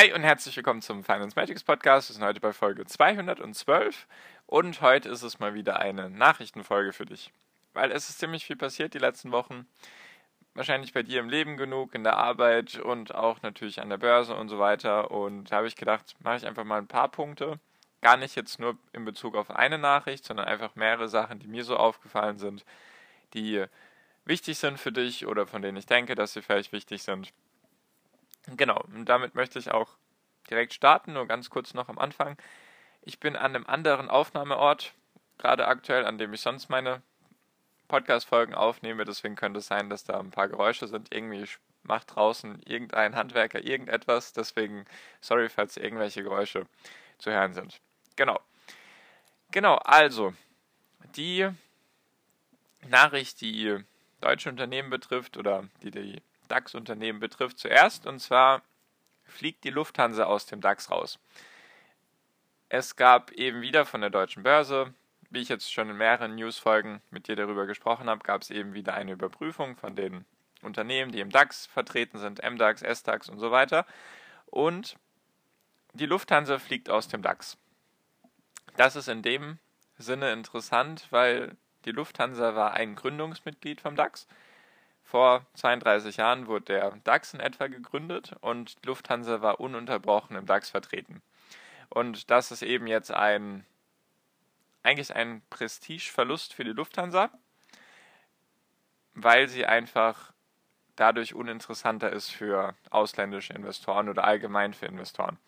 Hi und herzlich willkommen zum Finance Magics Podcast. Wir sind heute bei Folge 212 und heute ist es mal wieder eine Nachrichtenfolge für dich. Weil es ist ziemlich viel passiert die letzten Wochen. Wahrscheinlich bei dir im Leben genug, in der Arbeit und auch natürlich an der Börse und so weiter. Und da habe ich gedacht, mache ich einfach mal ein paar Punkte. Gar nicht jetzt nur in Bezug auf eine Nachricht, sondern einfach mehrere Sachen, die mir so aufgefallen sind, die wichtig sind für dich oder von denen ich denke, dass sie vielleicht wichtig sind. Genau, und damit möchte ich auch direkt starten, nur ganz kurz noch am Anfang. Ich bin an einem anderen Aufnahmeort, gerade aktuell, an dem ich sonst meine Podcast-Folgen aufnehme. Deswegen könnte es sein, dass da ein paar Geräusche sind. Irgendwie macht draußen irgendein Handwerker irgendetwas. Deswegen, sorry, falls irgendwelche Geräusche zu hören sind. Genau. Genau, also, die Nachricht, die deutsche Unternehmen betrifft oder die die DAX-Unternehmen betrifft, zuerst. Und zwar fliegt die Lufthansa aus dem DAX raus. Es gab eben wieder von der deutschen Börse, wie ich jetzt schon in mehreren Newsfolgen mit dir darüber gesprochen habe, gab es eben wieder eine Überprüfung von den Unternehmen, die im DAX vertreten sind, MDAX, SDAX und so weiter. Und die Lufthansa fliegt aus dem DAX. Das ist in dem Sinne interessant, weil die Lufthansa war ein Gründungsmitglied vom DAX vor 32 Jahren wurde der DAX in etwa gegründet und Lufthansa war ununterbrochen im DAX vertreten. Und das ist eben jetzt ein eigentlich ein Prestigeverlust für die Lufthansa, weil sie einfach dadurch uninteressanter ist für ausländische Investoren oder allgemein für Investoren.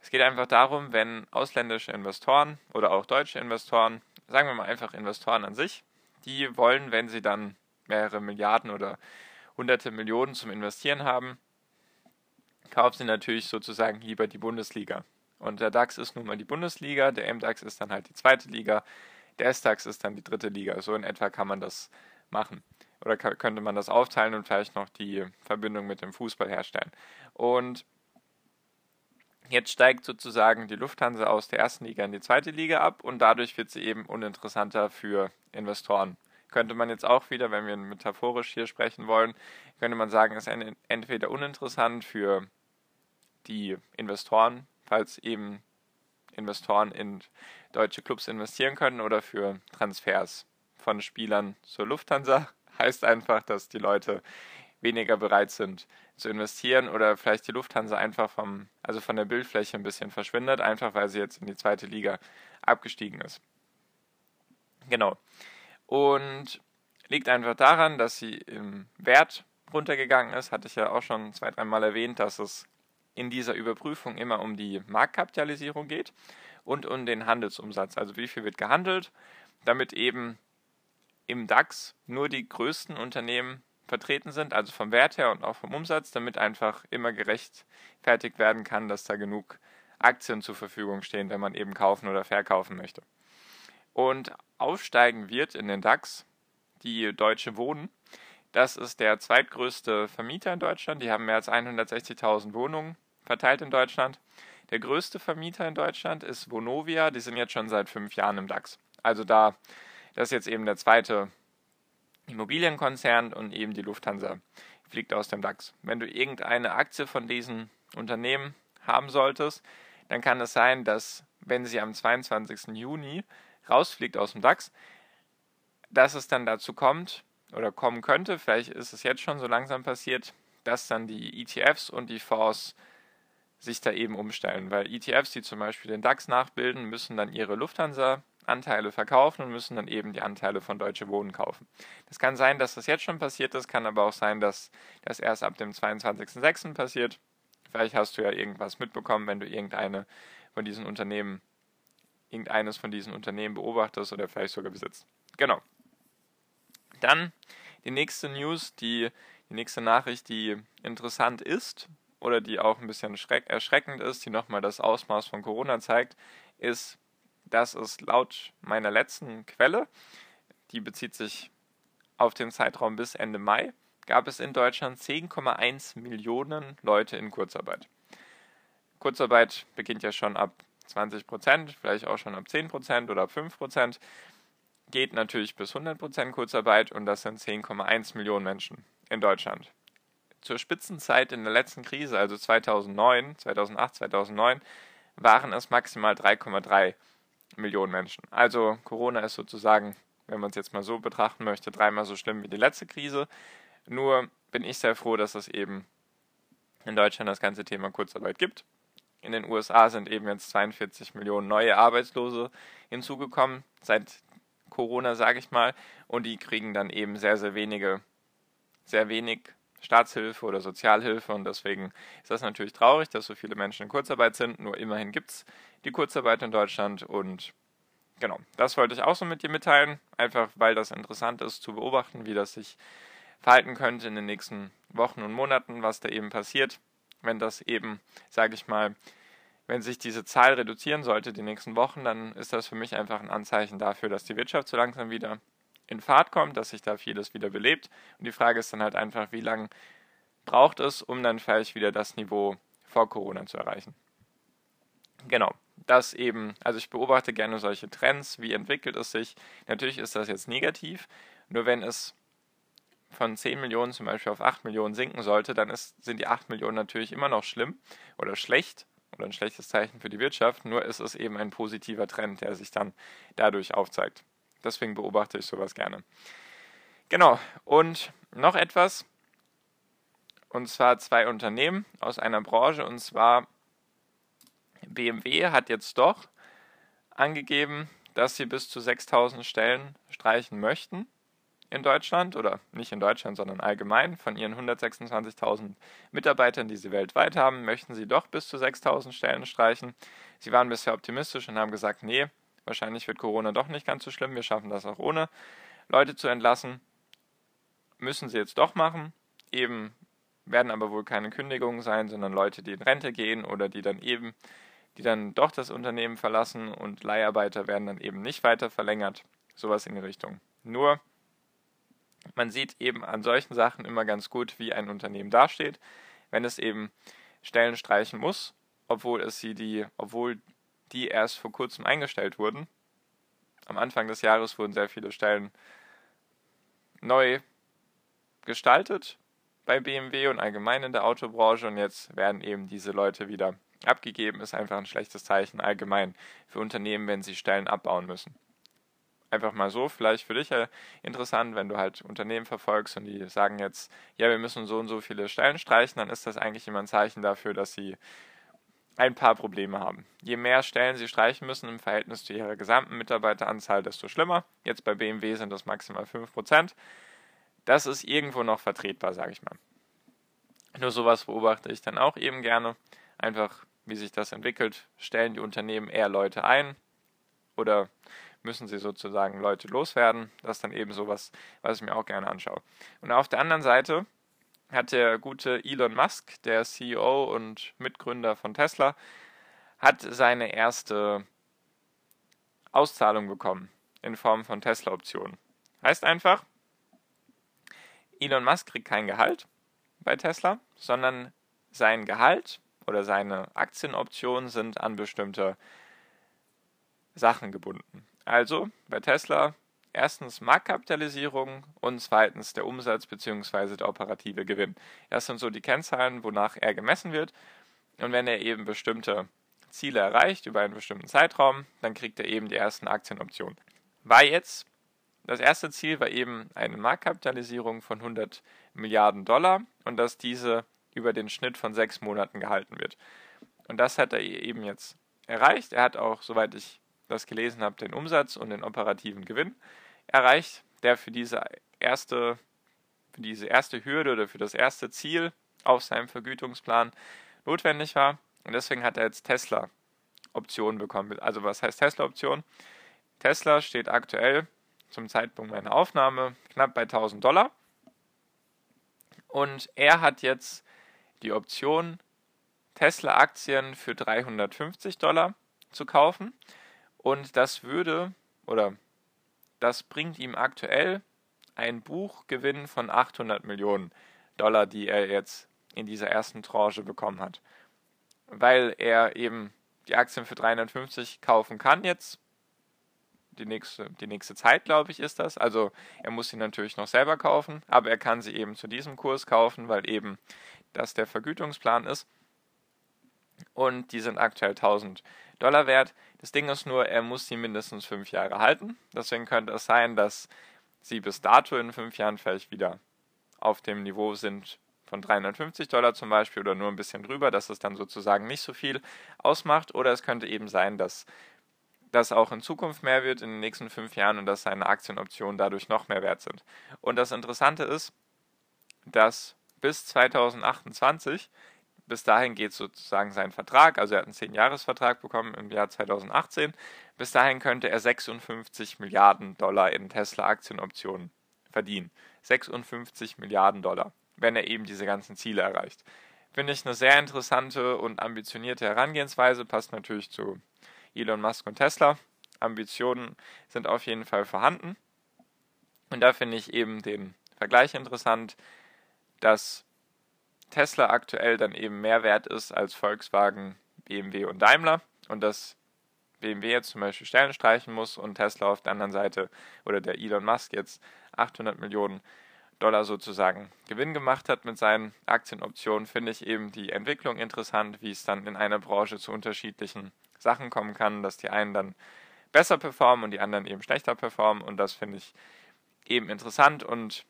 Es geht einfach darum, wenn ausländische Investoren oder auch deutsche Investoren, sagen wir mal einfach Investoren an sich, die wollen, wenn sie dann mehrere Milliarden oder hunderte Millionen zum Investieren haben, kaufen sie natürlich sozusagen lieber die Bundesliga. Und der DAX ist nun mal die Bundesliga, der MDAX ist dann halt die zweite Liga, der SDAX ist dann die dritte Liga. So in etwa kann man das machen. Oder könnte man das aufteilen und vielleicht noch die Verbindung mit dem Fußball herstellen. Und jetzt steigt sozusagen die Lufthansa aus der ersten Liga in die zweite Liga ab und dadurch wird sie eben uninteressanter für Investoren könnte man jetzt auch wieder, wenn wir metaphorisch hier sprechen wollen, könnte man sagen, ist entweder uninteressant für die Investoren, falls eben Investoren in deutsche Clubs investieren können oder für Transfers von Spielern zur Lufthansa. Heißt einfach, dass die Leute weniger bereit sind zu investieren oder vielleicht die Lufthansa einfach vom, also von der Bildfläche ein bisschen verschwindet, einfach weil sie jetzt in die zweite Liga abgestiegen ist. Genau. Und liegt einfach daran, dass sie im Wert runtergegangen ist. Hatte ich ja auch schon zwei, dreimal erwähnt, dass es in dieser Überprüfung immer um die Marktkapitalisierung geht und um den Handelsumsatz. Also wie viel wird gehandelt, damit eben im DAX nur die größten Unternehmen vertreten sind, also vom Wert her und auch vom Umsatz, damit einfach immer gerechtfertigt werden kann, dass da genug Aktien zur Verfügung stehen, wenn man eben kaufen oder verkaufen möchte. Und aufsteigen wird in den DAX die Deutsche Wohnen. Das ist der zweitgrößte Vermieter in Deutschland. Die haben mehr als 160.000 Wohnungen verteilt in Deutschland. Der größte Vermieter in Deutschland ist Vonovia. Die sind jetzt schon seit fünf Jahren im DAX. Also da, das ist jetzt eben der zweite Immobilienkonzern und eben die Lufthansa fliegt aus dem DAX. Wenn du irgendeine Aktie von diesen Unternehmen haben solltest, dann kann es sein, dass wenn sie am 22. Juni rausfliegt aus dem DAX, dass es dann dazu kommt oder kommen könnte, vielleicht ist es jetzt schon so langsam passiert, dass dann die ETFs und die Fonds sich da eben umstellen, weil ETFs, die zum Beispiel den DAX nachbilden, müssen dann ihre Lufthansa-Anteile verkaufen und müssen dann eben die Anteile von Deutsche Wohnen kaufen. Das kann sein, dass das jetzt schon passiert ist, kann aber auch sein, dass das erst ab dem 22.06. passiert. Vielleicht hast du ja irgendwas mitbekommen, wenn du irgendeine von diesen Unternehmen irgendeines von diesen Unternehmen beobachtest oder vielleicht sogar besitzt. Genau. Dann die nächste News, die, die nächste Nachricht, die interessant ist oder die auch ein bisschen erschreckend ist, die nochmal das Ausmaß von Corona zeigt, ist, dass es laut meiner letzten Quelle, die bezieht sich auf den Zeitraum bis Ende Mai, gab es in Deutschland 10,1 Millionen Leute in Kurzarbeit. Kurzarbeit beginnt ja schon ab 20 Prozent, vielleicht auch schon ab 10 Prozent oder ab 5 Prozent, geht natürlich bis 100 Prozent Kurzarbeit und das sind 10,1 Millionen Menschen in Deutschland. Zur Spitzenzeit in der letzten Krise, also 2009, 2008, 2009, waren es maximal 3,3 Millionen Menschen. Also Corona ist sozusagen, wenn man es jetzt mal so betrachten möchte, dreimal so schlimm wie die letzte Krise. Nur bin ich sehr froh, dass es eben in Deutschland das ganze Thema Kurzarbeit gibt. In den USA sind eben jetzt 42 Millionen neue Arbeitslose hinzugekommen seit Corona, sage ich mal, und die kriegen dann eben sehr, sehr wenige, sehr wenig Staatshilfe oder Sozialhilfe. Und deswegen ist das natürlich traurig, dass so viele Menschen in Kurzarbeit sind. Nur immerhin gibt es die Kurzarbeit in Deutschland. Und genau, das wollte ich auch so mit dir mitteilen, einfach weil das interessant ist zu beobachten, wie das sich verhalten könnte in den nächsten Wochen und Monaten, was da eben passiert, wenn das eben, sage ich mal, wenn sich diese Zahl reduzieren sollte die nächsten Wochen, dann ist das für mich einfach ein Anzeichen dafür, dass die Wirtschaft so langsam wieder in Fahrt kommt, dass sich da vieles wieder belebt. Und die Frage ist dann halt einfach, wie lange braucht es, um dann vielleicht wieder das Niveau vor Corona zu erreichen. Genau, das eben, also ich beobachte gerne solche Trends, wie entwickelt es sich. Natürlich ist das jetzt negativ, nur wenn es von 10 Millionen zum Beispiel auf 8 Millionen sinken sollte, dann ist, sind die 8 Millionen natürlich immer noch schlimm oder schlecht oder ein schlechtes Zeichen für die Wirtschaft, nur ist es eben ein positiver Trend, der sich dann dadurch aufzeigt. Deswegen beobachte ich sowas gerne. Genau, und noch etwas, und zwar zwei Unternehmen aus einer Branche, und zwar BMW hat jetzt doch angegeben, dass sie bis zu 6000 Stellen streichen möchten in Deutschland oder nicht in Deutschland, sondern allgemein von ihren 126.000 Mitarbeitern, die sie weltweit haben, möchten sie doch bis zu 6.000 Stellen streichen. Sie waren bisher optimistisch und haben gesagt, nee, wahrscheinlich wird Corona doch nicht ganz so schlimm, wir schaffen das auch ohne Leute zu entlassen. Müssen sie jetzt doch machen, eben werden aber wohl keine Kündigungen sein, sondern Leute, die in Rente gehen oder die dann eben, die dann doch das Unternehmen verlassen und Leiharbeiter werden dann eben nicht weiter verlängert. Sowas in die Richtung. Nur man sieht eben an solchen Sachen immer ganz gut, wie ein Unternehmen dasteht, wenn es eben Stellen streichen muss, obwohl es sie die, obwohl die erst vor kurzem eingestellt wurden. Am Anfang des Jahres wurden sehr viele Stellen neu gestaltet bei BMW und allgemein in der Autobranche und jetzt werden eben diese Leute wieder abgegeben. Ist einfach ein schlechtes Zeichen allgemein für Unternehmen, wenn sie Stellen abbauen müssen einfach mal so, vielleicht für dich ja interessant, wenn du halt Unternehmen verfolgst und die sagen jetzt, ja, wir müssen so und so viele Stellen streichen, dann ist das eigentlich immer ein Zeichen dafür, dass sie ein paar Probleme haben. Je mehr Stellen sie streichen müssen im Verhältnis zu ihrer gesamten Mitarbeiteranzahl, desto schlimmer. Jetzt bei BMW sind das maximal 5%. Das ist irgendwo noch vertretbar, sage ich mal. Nur sowas beobachte ich dann auch eben gerne. Einfach, wie sich das entwickelt. Stellen die Unternehmen eher Leute ein oder müssen sie sozusagen Leute loswerden. Das ist dann eben sowas, was ich mir auch gerne anschaue. Und auf der anderen Seite hat der gute Elon Musk, der CEO und Mitgründer von Tesla, hat seine erste Auszahlung bekommen in Form von Tesla-Optionen. Heißt einfach, Elon Musk kriegt kein Gehalt bei Tesla, sondern sein Gehalt oder seine Aktienoptionen sind an bestimmte Sachen gebunden. Also bei Tesla erstens Marktkapitalisierung und zweitens der Umsatz bzw. der operative Gewinn. Das sind so die Kennzahlen, wonach er gemessen wird. Und wenn er eben bestimmte Ziele erreicht über einen bestimmten Zeitraum, dann kriegt er eben die ersten Aktienoptionen. War jetzt, das erste Ziel war eben eine Marktkapitalisierung von 100 Milliarden Dollar und dass diese über den Schnitt von sechs Monaten gehalten wird. Und das hat er eben jetzt erreicht. Er hat auch, soweit ich das gelesen habe, den Umsatz und den operativen Gewinn erreicht, der für diese erste, für diese erste Hürde oder für das erste Ziel auf seinem Vergütungsplan notwendig war. Und deswegen hat er jetzt Tesla Optionen bekommen. Also was heißt Tesla Option? Tesla steht aktuell zum Zeitpunkt meiner Aufnahme knapp bei 1000 Dollar. Und er hat jetzt die Option, Tesla-Aktien für 350 Dollar zu kaufen. Und das würde, oder das bringt ihm aktuell einen Buchgewinn von 800 Millionen Dollar, die er jetzt in dieser ersten Tranche bekommen hat. Weil er eben die Aktien für 350 kaufen kann jetzt. Die nächste, die nächste Zeit, glaube ich, ist das. Also er muss sie natürlich noch selber kaufen, aber er kann sie eben zu diesem Kurs kaufen, weil eben das der Vergütungsplan ist. Und die sind aktuell 1000 Dollar wert. Das Ding ist nur, er muss sie mindestens fünf Jahre halten. Deswegen könnte es sein, dass sie bis dato in fünf Jahren vielleicht wieder auf dem Niveau sind von 350 Dollar zum Beispiel oder nur ein bisschen drüber, dass es dann sozusagen nicht so viel ausmacht. Oder es könnte eben sein, dass das auch in Zukunft mehr wird in den nächsten fünf Jahren und dass seine Aktienoptionen dadurch noch mehr wert sind. Und das Interessante ist, dass bis 2028, bis dahin geht sozusagen sein Vertrag, also er hat einen 10-Jahres-Vertrag bekommen im Jahr 2018, bis dahin könnte er 56 Milliarden Dollar in Tesla-Aktienoptionen verdienen. 56 Milliarden Dollar wenn er eben diese ganzen Ziele erreicht. Finde ich eine sehr interessante und ambitionierte Herangehensweise, passt natürlich zu Elon Musk und Tesla. Ambitionen sind auf jeden Fall vorhanden. Und da finde ich eben den Vergleich interessant, dass Tesla aktuell dann eben mehr wert ist als Volkswagen, BMW und Daimler. Und dass BMW jetzt zum Beispiel Stellen streichen muss und Tesla auf der anderen Seite oder der Elon Musk jetzt 800 Millionen Dollar sozusagen Gewinn gemacht hat mit seinen Aktienoptionen, finde ich eben die Entwicklung interessant, wie es dann in einer Branche zu unterschiedlichen Sachen kommen kann, dass die einen dann besser performen und die anderen eben schlechter performen. Und das finde ich eben interessant. Und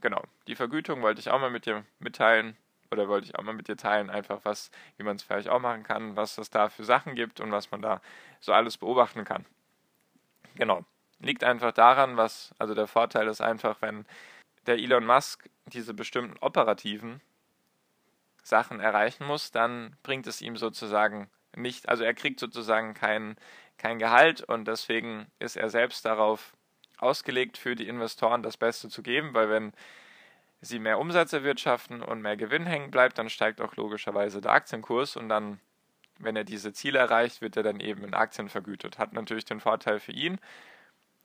genau, die Vergütung wollte ich auch mal mit dir mitteilen oder wollte ich auch mal mit dir teilen, einfach was, wie man es vielleicht auch machen kann, was es da für Sachen gibt und was man da so alles beobachten kann. Genau. Liegt einfach daran, was, also der Vorteil ist einfach, wenn der Elon Musk diese bestimmten operativen Sachen erreichen muss, dann bringt es ihm sozusagen nicht, also er kriegt sozusagen kein, kein Gehalt und deswegen ist er selbst darauf ausgelegt, für die Investoren das Beste zu geben, weil wenn sie mehr Umsatz erwirtschaften und mehr Gewinn hängen bleibt, dann steigt auch logischerweise der Aktienkurs und dann, wenn er diese Ziele erreicht, wird er dann eben in Aktien vergütet. Hat natürlich den Vorteil für ihn,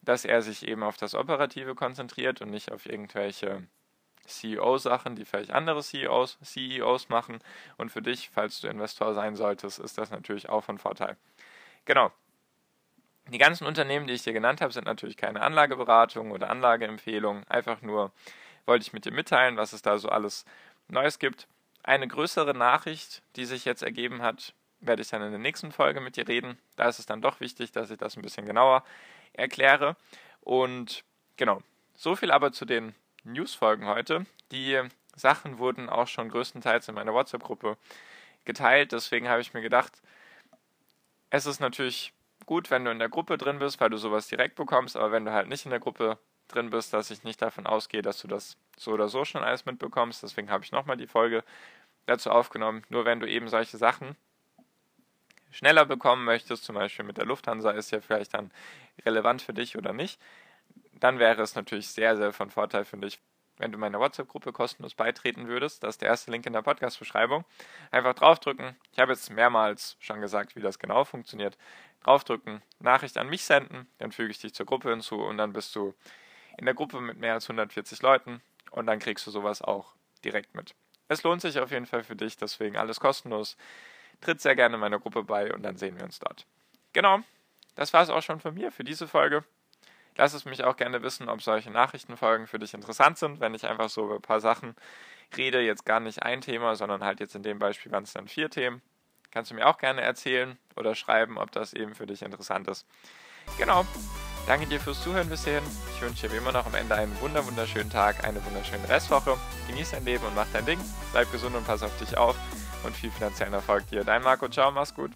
dass er sich eben auf das Operative konzentriert und nicht auf irgendwelche CEO-Sachen, die vielleicht andere CEOs, CEOs machen. Und für dich, falls du Investor sein solltest, ist das natürlich auch von Vorteil. Genau. Die ganzen Unternehmen, die ich dir genannt habe, sind natürlich keine Anlageberatung oder Anlageempfehlung. Einfach nur wollte ich mit dir mitteilen, was es da so alles Neues gibt. Eine größere Nachricht, die sich jetzt ergeben hat, werde ich dann in der nächsten Folge mit dir reden. Da ist es dann doch wichtig, dass ich das ein bisschen genauer erkläre. Und genau, so viel aber zu den News-Folgen heute. Die Sachen wurden auch schon größtenteils in meiner WhatsApp-Gruppe geteilt. Deswegen habe ich mir gedacht, es ist natürlich gut, wenn du in der Gruppe drin bist, weil du sowas direkt bekommst, aber wenn du halt nicht in der Gruppe drin bist, dass ich nicht davon ausgehe, dass du das so oder so schon alles mitbekommst. Deswegen habe ich nochmal die Folge dazu aufgenommen. Nur wenn du eben solche Sachen schneller bekommen möchtest, zum Beispiel mit der Lufthansa, ist ja vielleicht dann relevant für dich oder nicht, dann wäre es natürlich sehr, sehr von Vorteil für dich, wenn du meiner WhatsApp-Gruppe kostenlos beitreten würdest. Das ist der erste Link in der Podcast-Beschreibung. Einfach draufdrücken. Ich habe jetzt mehrmals schon gesagt, wie das genau funktioniert. Draufdrücken, Nachricht an mich senden, dann füge ich dich zur Gruppe hinzu und dann bist du in der Gruppe mit mehr als 140 Leuten und dann kriegst du sowas auch direkt mit. Es lohnt sich auf jeden Fall für dich, deswegen alles kostenlos. Tritt sehr gerne in meine Gruppe bei und dann sehen wir uns dort. Genau, das war es auch schon von mir für diese Folge. Lass es mich auch gerne wissen, ob solche Nachrichtenfolgen für dich interessant sind, wenn ich einfach so über ein paar Sachen rede, jetzt gar nicht ein Thema, sondern halt jetzt in dem Beispiel waren es dann vier Themen. Kannst du mir auch gerne erzählen oder schreiben, ob das eben für dich interessant ist. Genau. Danke dir fürs Zuhören bis hierhin. Ich wünsche dir wie immer noch am Ende einen wunder wunderschönen Tag, eine wunderschöne Restwoche. Genieß dein Leben und mach dein Ding. Bleib gesund und pass auf dich auf und viel finanziellen Erfolg dir. Dein Marco, ciao, mach's gut.